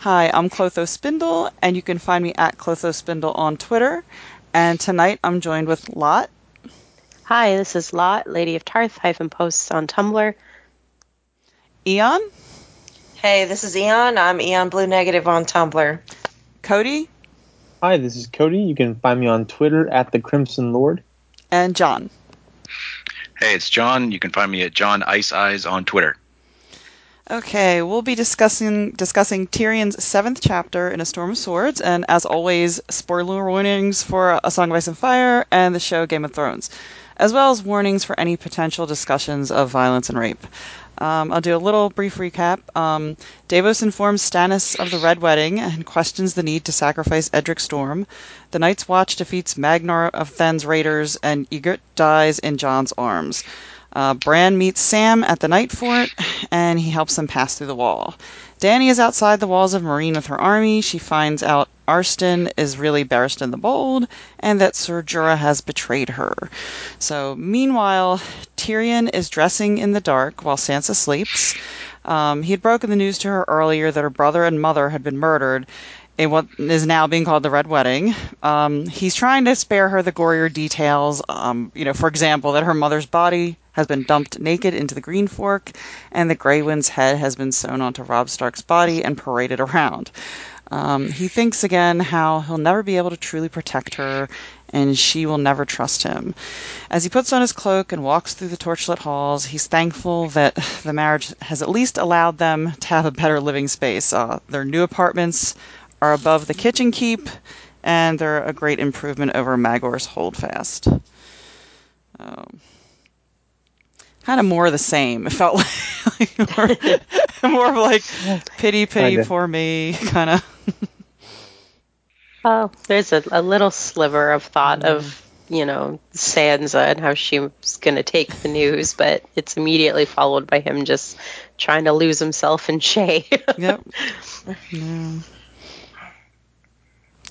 Hi, I'm Clotho Spindle, and you can find me at Clotho Spindle on Twitter. And tonight I'm joined with Lot Hi, this is Lot, Lady of Tarth hyphen posts on Tumblr. Eon, Hey, this is Eon. I'm Eon Blue Negative on Tumblr. Cody, Hi, this is Cody. You can find me on Twitter at the Crimson Lord. and John. Hey, it's John. You can find me at John Ice Eyes on Twitter. Okay, we'll be discussing discussing Tyrion's seventh chapter in A Storm of Swords, and as always, spoiler warnings for A Song of Ice and Fire and the show Game of Thrones, as well as warnings for any potential discussions of violence and rape. Um, I'll do a little brief recap. Um, Davos informs Stannis of the Red Wedding and questions the need to sacrifice Edric Storm. The Night's Watch defeats Magnar of Thenn's raiders, and Ygritte dies in Jon's arms. Uh, Bran meets Sam at the Night Fort, and he helps them pass through the wall. Dany is outside the walls of Meereen with her army. She finds out Arstan is really Barristan the Bold, and that Ser Jorah has betrayed her. So, meanwhile, Tyrion is dressing in the dark while Sansa sleeps. Um, he had broken the news to her earlier that her brother and mother had been murdered in what is now being called the Red Wedding. Um, he's trying to spare her the gorier details. Um, you know, for example, that her mother's body has been dumped naked into the Green Fork, and the Grey Wind's head has been sewn onto Robb Stark's body and paraded around. Um, he thinks again how he'll never be able to truly protect her, and she will never trust him. As he puts on his cloak and walks through the torchlit halls, he's thankful that the marriage has at least allowed them to have a better living space. Uh, their new apartments are above the kitchen keep, and they're a great improvement over Maegor's Holdfast. Um, kind of more of the same. It felt like more, more of like pity, pity, Kinda. poor me, kind of. Oh, there's a, a little sliver of thought of, mm-hmm. you know, Sansa and how she's going to take the news, but it's immediately followed by him just trying to lose himself in Shay. Yep. Yeah.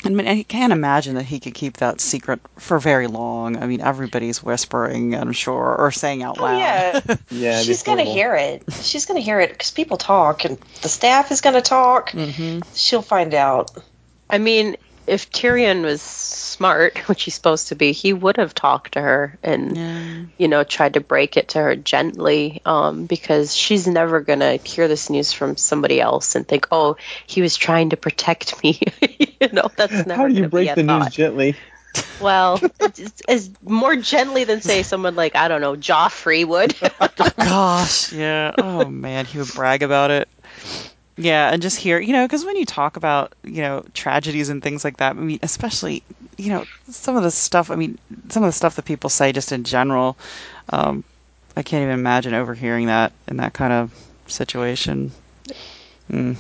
I mean, I can't imagine that he could keep that secret for very long. I mean, everybody's whispering, I'm sure, or saying out Oh, loud. yeah. Yeah, She's going to hear it. She's going to hear it because people talk and the staff is going to talk. hmm She'll find out. I mean, if Tyrion was smart, which he's supposed to be, he would have talked to her and, Yeah. you know, tried to break it to her gently um, because she's never going to hear this news from somebody else and think, oh, he was trying to protect me. you know, that's never How do you break a the news gently? Well, it's, it's more gently than say someone like I don't know Joffrey would. Gosh, yeah. Oh man, he would brag about it. Yeah, and just hear, you know, because when you talk about, you know, tragedies and things like that, I mean, especially, you know, some of the stuff, I mean, some of the stuff that people say just in general, um, I can't even imagine overhearing that in that kind of situation. Mm.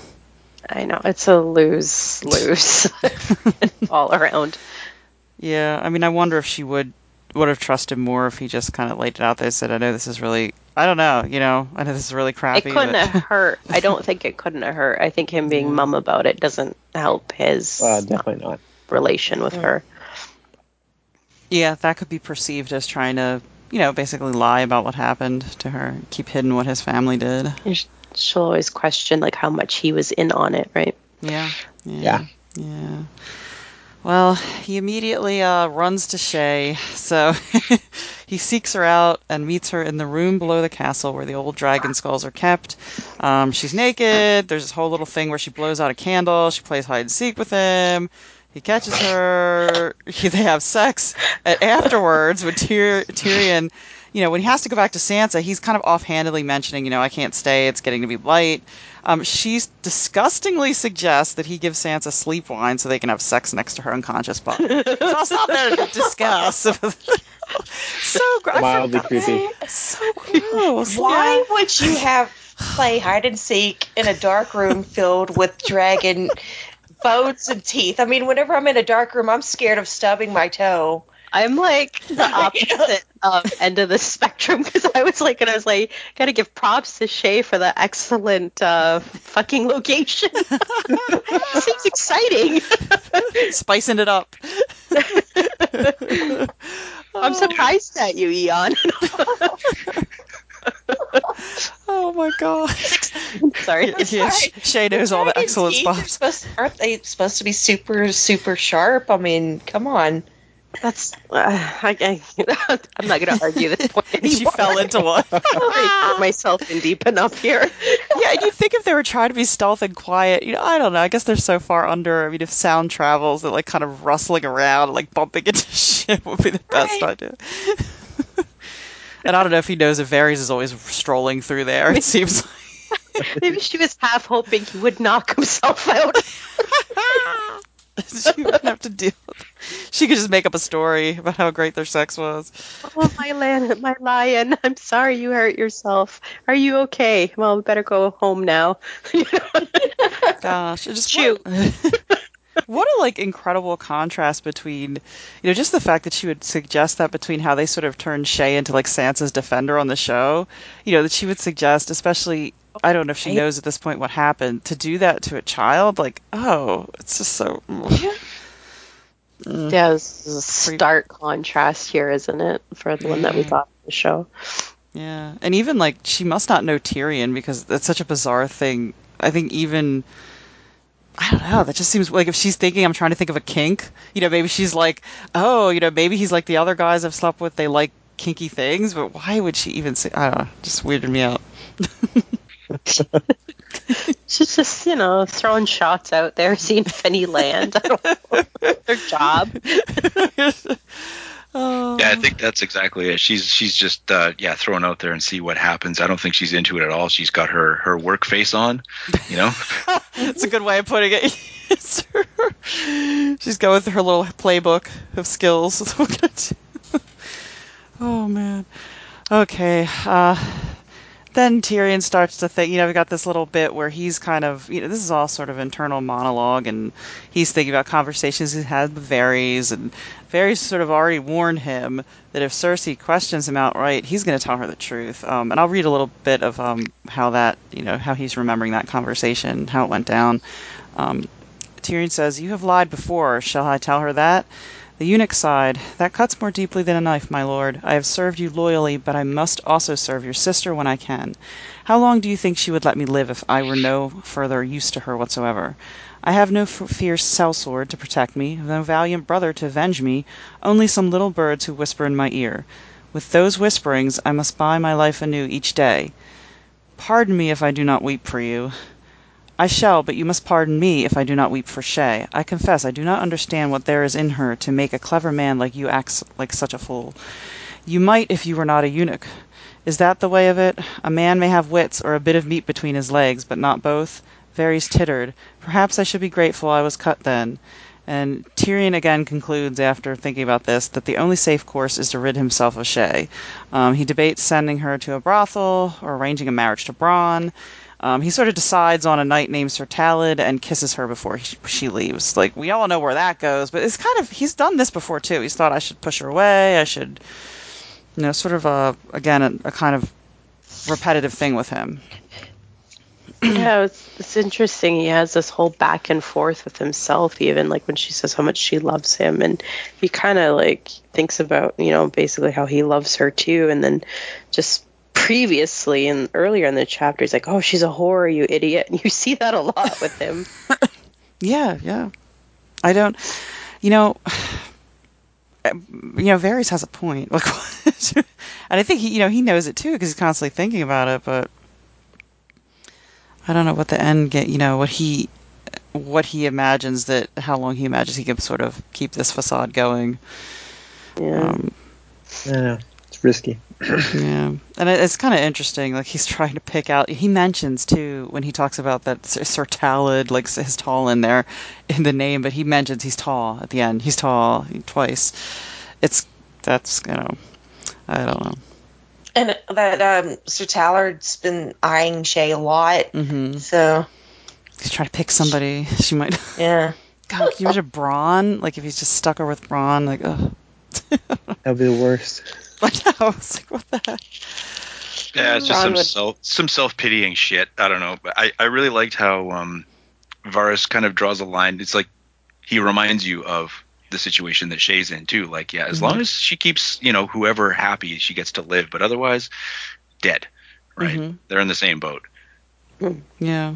I know it's a lose lose all around. Yeah, I mean, I wonder if she would would have trusted more if he just kind of laid it out there said, I know this is really, I don't know, you know, I know this is really crappy. It couldn't but- have hurt. I don't think it couldn't have hurt. I think him being mum about it doesn't help his Uh, definitely not. relation with her. Yeah, that could be perceived as trying to, you know, basically lie about what happened to her, keep hidden what his family did. And She'll always question like how much he was in on it, right? Yeah. Yeah. Yeah. Well, he immediately uh, runs to Shay, so he seeks her out and meets her in the room below the castle where the old dragon skulls are kept. Um, she's naked. There's this whole little thing where she blows out a candle. She plays hide and seek with him. He catches her. They have sex. And afterwards, when Tyr- Tyrion, you know, when he has to go back to Sansa, he's kind of offhandedly mentioning, you know, I can't stay. It's getting to be light. Um, she disgustingly suggests that he give Sansa sleep wine so they can have sex next to her unconscious body. so I'll stop there to discuss. so gross. Mildly creepy. So gross. Why would you have play hide and seek in a dark room filled with dragon bones and teeth. I mean, whenever I'm in a dark room, I'm scared of stubbing my toe. I'm like the opposite um, end of the spectrum because I was like, and I was like, gotta give props to Shay for the excellent uh, fucking location. Seems exciting. Spicing it up. I'm surprised at you, Eon. Oh my god. Sorry. Yeah, Sh- Shay knows all the Dragon excellent spots. Supposed, aren't they supposed to be super, super sharp? I mean, come on. That's. Uh, I, I, I'm not gonna argue this point anymore. She fell into one. I put myself in deep enough here. yeah, and you think if they were trying to be stealth and quiet, you know, I don't know. I guess they're so far under. I mean, if sound travels, that like kind of rustling around, like bumping into shit would be the best Right. idea. and I don't know if he knows if Varys is always strolling through there. It seems like Maybe she was half hoping he would knock himself out. she wouldn't have to deal. With She could just make up a story about how great their sex was. Oh, my lion, my lion! I'm sorry you hurt yourself. Are you okay? Well, we better go home now. Gosh, just Shoot. What, what a like incredible contrast between, you know, just the fact that she would suggest that between how they sort of turned Shay into like Sansa's defender on the show. You know that she would suggest, especially I don't know if she knows at this point what happened, to do that to a child. Like, oh, it's just so. Mm. Yeah, this is a stark contrast here, isn't it, for the one that we thought of the show? Yeah, and even like she must not know Tyrion because that's such a bizarre thing. I think even I don't know. That just seems like if she's thinking, I'm trying to think of a kink. You know, maybe she's like, oh, you know, maybe he's like the other guys I've slept with. They like kinky things, but why would she even say? I don't know. Just weirded me out. She's just, you know, throwing shots out there, seeing if any land. I don't know. Their job. Oh. Yeah, I think that's exactly it. She's she's just uh, yeah thrown out there and see what happens. I don't think she's into it at all. She's got her her work face on, you know. It's a good way of putting it. She's going through her little playbook of skills. oh man. Okay. Uh, then Tyrion starts to think. You know, we got this little bit where he's kind of. You know, this is all sort of internal monologue, and he's thinking about conversations he's had with Varys, and Varys sort of already warned him that if Cersei questions him outright, he's going to tell her the truth. Um, and I'll read a little bit of um, how that, you know, how he's remembering that conversation, how it went down. Um, Tyrion says, You have lied before. Shall I tell her that? The eunuch sighed. That cuts more deeply than a knife, my lord. I have served you loyally, but I must also serve your sister when I can. How long do you think she would let me live if I were no further use to her whatsoever? I have no fierce sellsword to protect me, no valiant brother to avenge me, only some little birds who whisper in my ear. With those whisperings I must buy my life anew each day. Pardon me if I do not weep for you. I shall, but you must pardon me if I do not weep for Shay. I confess I do not understand what there is in her to make a clever man like you act like such a fool. You might if you were not a eunuch. Is that the way of it? A man may have wits or a bit of meat between his legs, but not both. Varys tittered. Perhaps I should be grateful I was cut then. And Tyrion again concludes, after thinking about this, that the only safe course is to rid himself of Shay. Um, he debates sending her to a brothel or arranging a marriage to Bronn. Um, he sort of decides on a knight named Sir Tallad and kisses her before he, she leaves. Like we all know where that goes, but it's kind of he's done this before too. He's thought I should push her away. I should, you know, sort of a again a, a kind of repetitive thing with him. yeah, it's, it's interesting. He has this whole back and forth with himself, even like when she says how much she loves him, and he kind of like thinks about you know basically how he loves her too, and then just previously and earlier in the chapter, he's like, "Oh, she's a whore, you idiot." And you see that a lot with him. Yeah, yeah. I don't, you know, you know, Varys has a point. Like, and I think he, you know, he knows it too because he's constantly thinking about it. But I don't know what the end get. You know, what he, what he imagines that how long he imagines he can sort of keep this facade going. Yeah. Um, I don't know. It's risky. yeah, and it's kind of interesting. Like he's trying to pick out. He mentions too when he talks about that Sir Sir Tallad, like his tall in there in the name, but he mentions he's tall at the end. He's tall twice. It's that's you know, I don't know. And that um, Sir Tallad's been eyeing Shay a lot. hmm So He's trying to pick somebody. She might. Yeah. God, can you imagine Bronn? Like if he's just stuck her with Bronn, like, ugh. That'd be the worst. I know. It's like, what the heck? Yeah, it's just Ron some would- self some self pitying shit. I don't know, but I, I really liked how um, Varys kind of draws a line. It's like he reminds you of the situation that Shay's in too. Like, yeah, as long as she keeps you know whoever happy, she gets to live, but otherwise, dead. Right? Mhm. They're in the same boat. Yeah.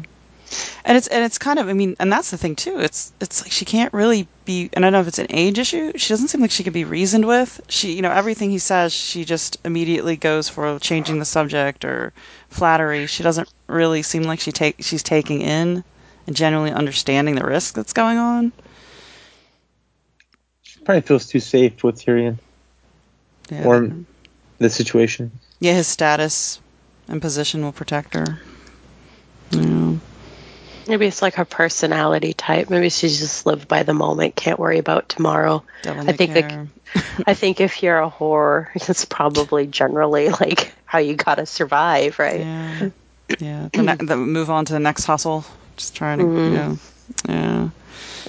And it's and it's kind of I mean and that's the thing too. It's it's like she can't really be and I don't know if it's an age issue. She doesn't seem like she can be reasoned with. She you know everything he says she just immediately goes for changing the subject or flattery. She doesn't really seem like she take she's taking in and genuinely understanding the risk that's going on. She probably feels too safe with Tyrion. Yeah. Or the situation. yeah, his status and position will protect her. Yeah. Maybe it's like her personality type. Maybe she's just lived by the moment, can't worry about tomorrow. Devil I think the- I think if you're a whore, it's probably generally like how you gotta survive, right? Yeah, yeah. The, ne- the move on to the next hustle. Just trying to, Mhm. you know, yeah,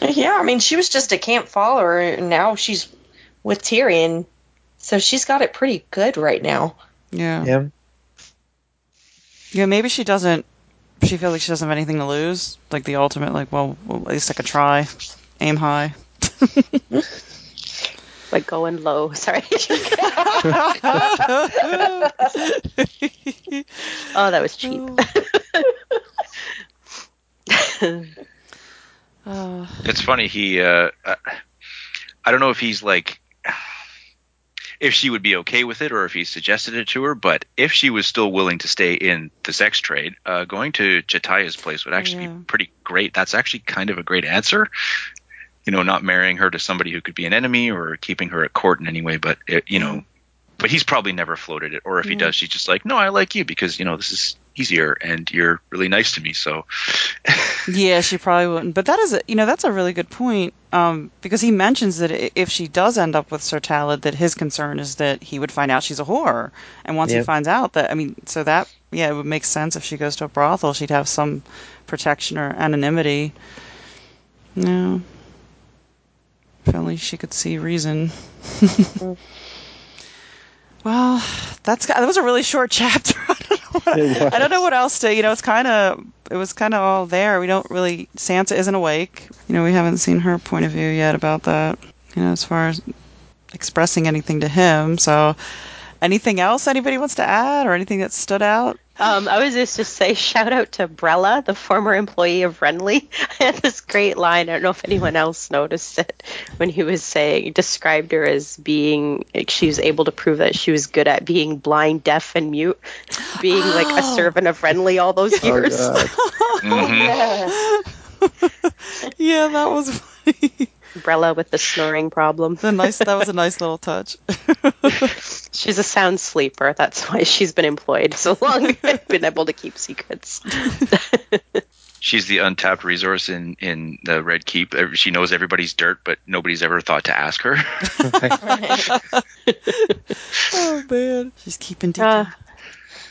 Yeah, I mean, she was just a camp follower, and now she's with Tyrion, so she's got it pretty good right now. yeah, yeah. Yeah. maybe she doesn't. She feels like she doesn't have anything to lose. Like the ultimate, like, well, well at least I could try, aim high. Like going low. Sorry. oh, that was cheap. Oh, It's funny. He, uh, uh, I don't know if he's like, if she would be okay with it or if he suggested it to her. But if she was still willing to stay in the sex trade, uh, going to Chataya's place would actually Yeah. be pretty great. That's actually kind of a great answer. You know, not marrying her to somebody who could be an enemy or keeping her at court in any way. But it, you know, but he's probably never floated it. Or if he does, she's just like, no, I like you because you know this is easier and you're really nice to me. So yeah, she probably wouldn't. But that is, a, you know, that's a really good point. Um, because he mentions that if she does end up with Sir Tallad, that his concern is that he would find out she's a whore, and once he finds out that, I mean, so that, yeah, it would make sense if she goes to a brothel, she'd have some protection or anonymity. No. If only she could see reason. well, that's that was a really short chapter. I don't know what, It was. I don't know what else to. You know, it's kind of it was kind of all there. We don't really. Sansa isn't awake. You know, we haven't seen her point of view yet about that. You know, as far as expressing anything to him. So, anything else anybody wants to add, or anything that stood out? Um, I was just to say shout out to Brella, the former employee of Renly. I had this great line. I don't know if anyone else noticed it when he was saying described her as being like, she was able to prove that she was good at being blind, deaf, and mute, being like a Oh. servant of Renly all those Oh, years. God. mhm. yeah, that was funny. Brella with the snoring problem. the nice. That was a nice little touch. She's a sound sleeper. That's why she's been employed so long and been able to keep secrets. she's the untapped resource in in the Red Keep. She knows everybody's dirt, but nobody's ever thought to ask her. oh man, she's keeping deep. Uh,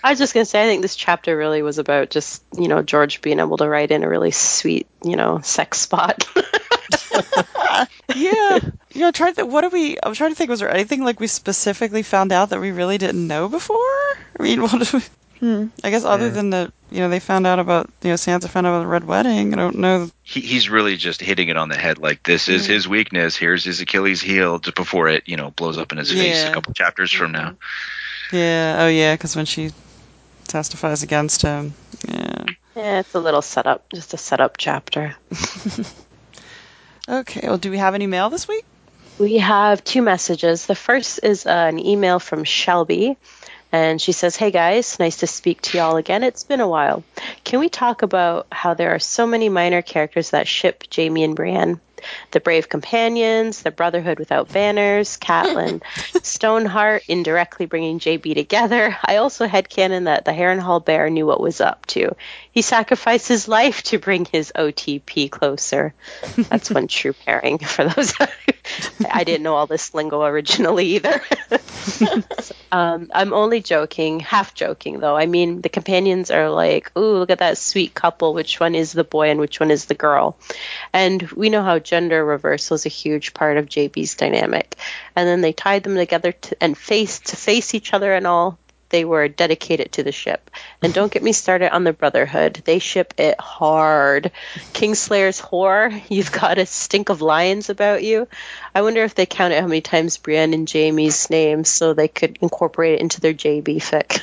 I was just gonna say, I think this chapter really was about just you know George being able to write in a really sweet you know sex spot. yeah, you know, trying to. What do we? I'm trying to think. Was there anything like we specifically found out that we really didn't know before? I mean, what? Do we, hmm. I guess other Yeah. than the, you know, they found out about, you know, Sansa found out about the red wedding. I don't know. he, he's really just hitting it on the head. Like this is his weakness. Here's his Achilles heel. Just before it, you know, blows up in his face a couple chapters from now. Yeah. Oh yeah, because when she testifies against him. Yeah. yeah, it's a little setup, just a setup chapter. Okay. Well, do we have any mail this week? We have two messages. The first is uh, an email from Shelby, and she says, Hey guys, nice to speak to y'all again. It's been a while. Can we talk about how there are so many minor characters that ship Jaime and Brienne? The Brave Companions, The Brotherhood Without Banners, Catelyn, Stoneheart, indirectly bringing JB together. I also had canon that the Harrenhal Bear knew what was up to. He sacrificed his life to bring his OTP closer. That's one true pairing for those. I didn't know all this lingo originally either. um, I'm only joking, half joking though. I mean, the companions are like, "Ooh, look at that sweet couple. Which one is the boy and which one is the girl?" And we know how gender reversal is a huge part of JB's dynamic. And then they tied them together to, and face to face each other and all they were dedicated to the ship. And don't get me started on the Brotherhood. They ship it hard. Kingslayer's whore, you've got a stink of lions about you. I wonder if they counted how many times Brienne and Jaime's names so they could incorporate it into their JB fic.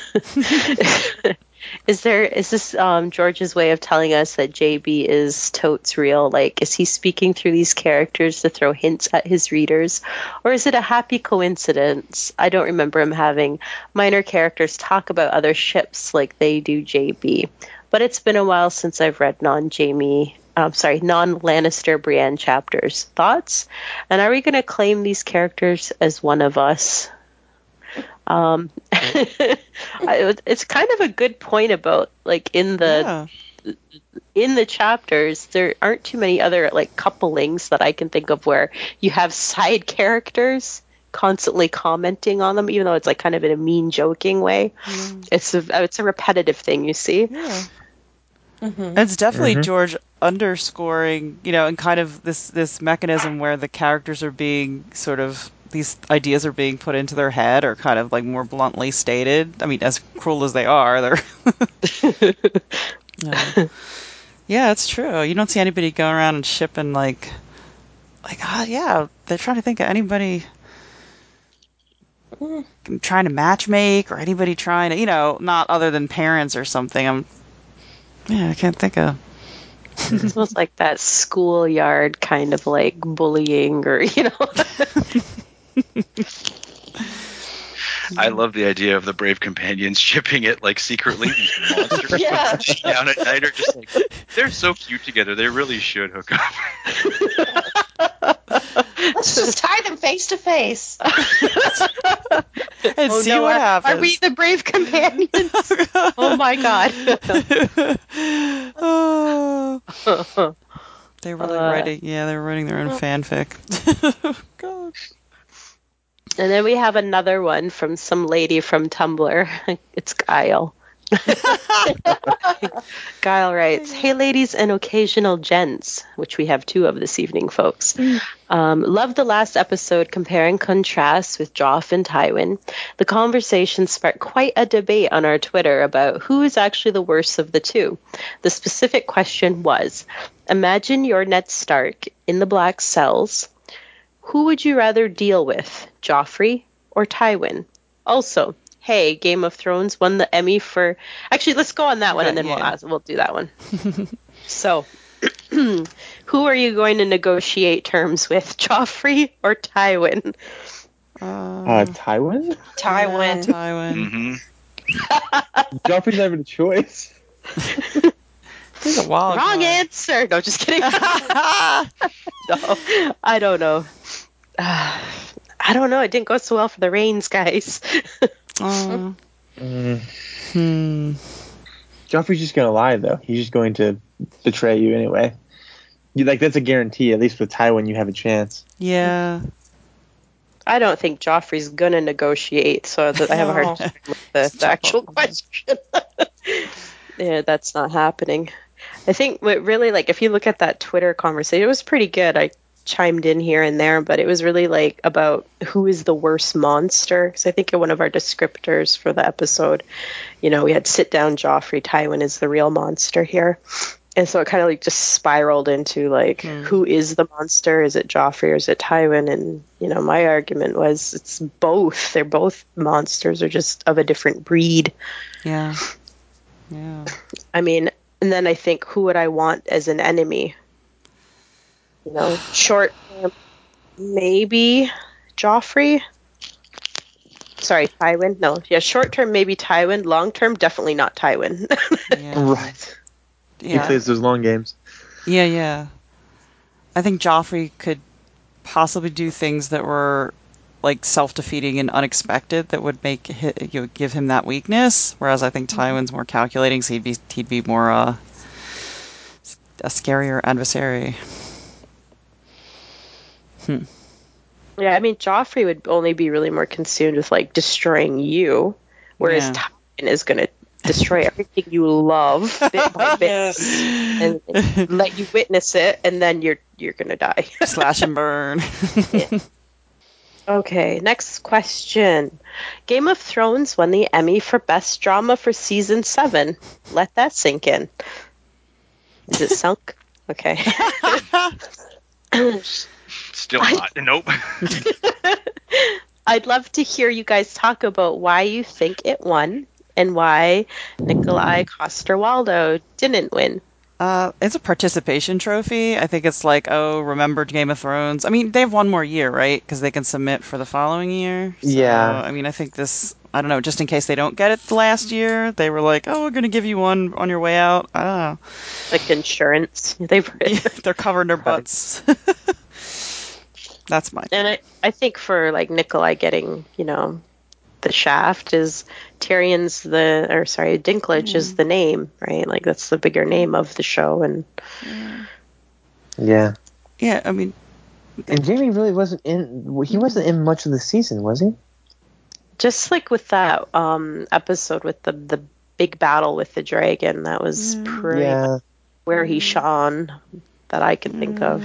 is there is this um, George's way of telling us that JB is totes real? Like, is he speaking through these characters to throw hints at his readers, or is it a happy coincidence? I don't remember him having minor characters talk about other ships like they do JB. But it's been a while since I've read non Jaime. Um, sorry, non Lannister Brienne chapters. Thoughts? And are we going to claim these characters as one of us? Um, it's kind of a good point about like in the yeah. in the chapters there aren't too many other like couplings that I can think of where you have side characters constantly commenting on them, even though it's like kind of in a mean joking way. Mm. It's a it's a repetitive thing you see. Yeah. Mm-hmm. It's definitely mm-hmm. George underscoring, you know, and kind of this this mechanism where the characters are being sort of these ideas are being put into their head or kind of like more bluntly stated. I mean, as cruel as they are, they're. uh, yeah, it's true. You don't see anybody going around and shipping like, like, oh yeah, they're trying to think of anybody trying to match make or anybody trying to, you know, not other than parents or something. I'm, yeah, I can't think of. it's almost like that schoolyard kind of like bullying or you know I love the idea of the brave companions shipping it like secretly. Monsters yeah. down at night are just like they're so cute together. They really should hook up. Let's just tie them face to face and oh, see no, what are, happens. Are we the brave companions? oh my god! oh. They were like uh, writing, yeah, they were writing their own fanfic. God. And then we have another one from some lady from Tumblr. It's Guile. Guile writes, Hey, ladies and occasional gents, which we have two of this evening, folks. Um, love the last episode comparing contrasts with Joff and Tywin. The conversation sparked quite a debate on our Twitter about who is actually the worst of the two. The specific question was Imagine you're Ned Stark in the Black Cells who would you rather deal with, Joffrey or Tywin? Also, hey, Game of Thrones won the Emmy for. Actually, let's go on that one, and then yeah. we'll ask, we'll do that one. so, who are you going to negotiate terms with, Joffrey or Tywin? Uh, uh Tywin. Tywin. Yeah, Tywin. Mm-hmm. Joffrey's having a choice. He's a wild Wrong guy. answer. No, just kidding. no, I don't know. Uh, I don't know. It didn't go so well for the Reynes guys. oh. Mm. Hmm. Joffrey's just gonna lie though. He's just going to betray you anyway. You like that's a guarantee. At least with Tywin, you have a chance. Yeah. I don't think Joffrey's gonna negotiate, so I have a hard time with the, the actual question. yeah, that's not happening. I think what really like if you look at that Twitter conversation, it was pretty good. I chimed in here and there, but it was really like about who is the worst monster. Because I think in one of our descriptors for the episode, you know, we had sit down Joffrey. Tywin is the real monster here. And so it kind of like just spiraled into like mm. who is the monster? Is it Joffrey or is it Tywin? And you know, my argument was it's both. They're both monsters, are just of a different breed. Yeah. Yeah. I mean, and then I think, who would I want as an enemy? You know, short term, maybe Joffrey. Sorry, Tywin. No, yeah, short term maybe Tywin. Long term, definitely not Tywin. yeah. Right. Yeah. He plays those long games. Yeah, yeah. I think Joffrey could possibly do things that were like self-defeating and unexpected that would make hi you know, give him that weakness. Whereas I think Tywin's more calculating, so he'd be he'd be more uh, a scarier adversary. Hmm. Yeah, I mean, Joffrey would only be really more consumed with like destroying you, whereas Yeah. Tywin is going to destroy everything you love bit by bit Yes. and, and let you witness it, and then you're you're going to die. Slash and burn. Okay, next question. Game of Thrones won the Emmy for Best Drama for season seven. Let that sink in. Is it sunk? Okay. Still not. Nope. I'd love to hear you guys talk about why you think it won and why Nikolai Coster-Waldau didn't win. Uh, it's a participation trophy. I think it's like, oh, remembered Game of Thrones. I mean, they have one more year, right? Because they can submit for the following year. So, Yeah. I mean, I think this. I don't know. Just in case they don't get it the last year, they were like, oh, we're going to give you one on your way out. I don't know. Like insurance. They They're covering their butts. That's my. and I, I think for like Nikolai getting, you know, the shaft is Tyrion's the or sorry, Dinklage is mm. the name, right? Like that's the bigger name of the show and Yeah. Yeah, I mean, And Jaime really wasn't in. He wasn't in much of the season, was he? just like with that um episode with the the big battle with the dragon, that was mm. pretty Yeah. where he mm. shone that I can think of.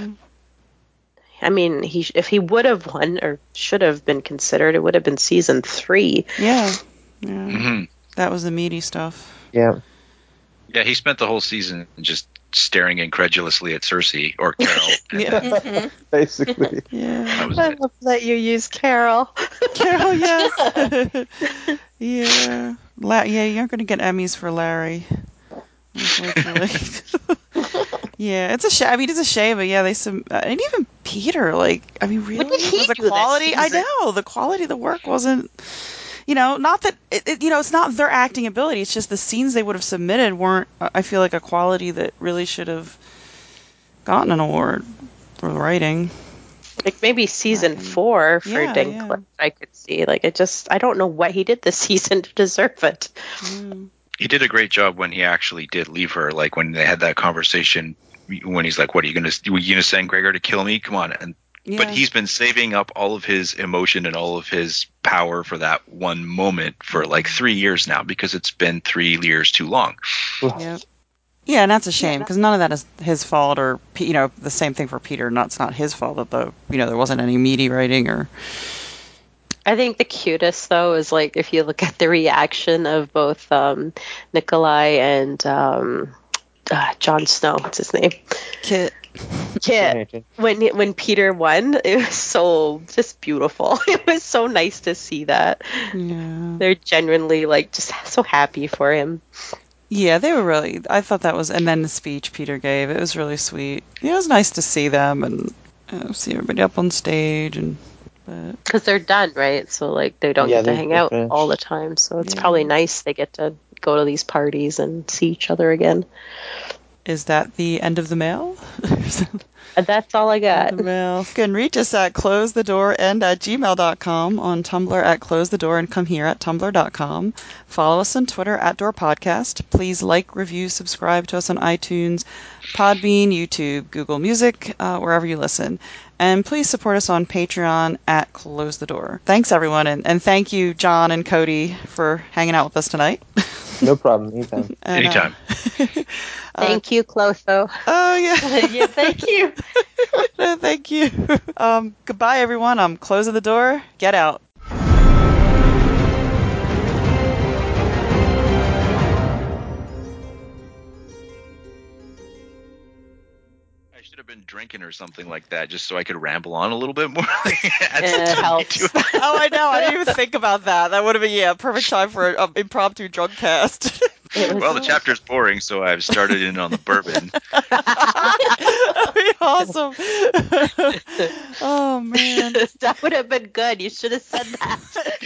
I mean, he if he would have won or should have been considered, it would have been season three. yeah. Yeah. hmm That was the meaty stuff. Yeah. Yeah, he spent the whole season just staring incredulously at Cersei or Carol. and Yeah. Basically. Yeah. I love that you use Carol. Carol, yes. yeah. La- yeah, you aren't going to get Emmys for Larry. Unfortunately. Yeah, it's a shame. I mean, it's a shame, but yeah, they some uh, and even Peter, like, I mean, really, did he was the do quality? I know the quality of the work wasn't. You know, not that it, it, you know, it's not their acting ability. It's just the scenes they would have submitted weren't. uh, I feel like a quality that really should have gotten an award for the writing. Like maybe season Right. four for Yeah, Dinklage, I could see. Like I just I don't know what he did this season to deserve it. Mm. He did a great job when he actually did leave her. Like when they had that conversation, when he's like, "What are you gonna? Are you gonna send Gregor to kill me? Come on!" And Yeah. but he's been saving up all of his emotion and all of his power for that one moment for like three years now because it's been three years too long. Yep. Yeah, and that's a shame because none of that is his fault, or you know, the same thing for Peter. Not it's not his fault that the you know there wasn't any meaty writing or I think the cutest though is like if you look at the reaction of both um, Nikolai and um, uh, Jon Snow. What's his name? Kit. Kit. When when Peter won, it was so just beautiful. It was so nice to see that. Yeah, They're genuinely like just so happy for him. yeah, they were really. I thought that was, and then the speech Peter gave, it was really sweet. Yeah, it was nice to see them and uh, see everybody up on stage and. But because they're done, right? So like they don't Yeah, get to hang out finished. all the time. So it's Yeah. probably nice they get to go to these parties and see each other again. is that the end of the mail? That's all I got. the mail. You can reach us at closethedoorend at gmail.com, on Tumblr at closethedoor and come here at tumblr.com. Follow us on Twitter at Door Podcast. Please like, review, subscribe to us on iTunes, Podbean, YouTube, Google Music, uh, wherever you listen. And please support us on Patreon at Close the Door. Thanks, everyone. And, and thank you, John and Cody, for hanging out with us tonight. No problem. Anytime. And, uh, Anytime. Thank you, Clotho. oh, yeah. yeah, thank you. Thank you. Um, goodbye, everyone. I'm closing the door. Get out. Been drinking or something like that just so I could ramble on a little bit more. Add It helps. Oh, I know. I didn't even think about that. That would have been yeah, perfect time for an impromptu drunk cast. Well, the chapter's boring, so I've started in on the bourbon. That'd be awesome. oh man. that would have been good. You should have said that.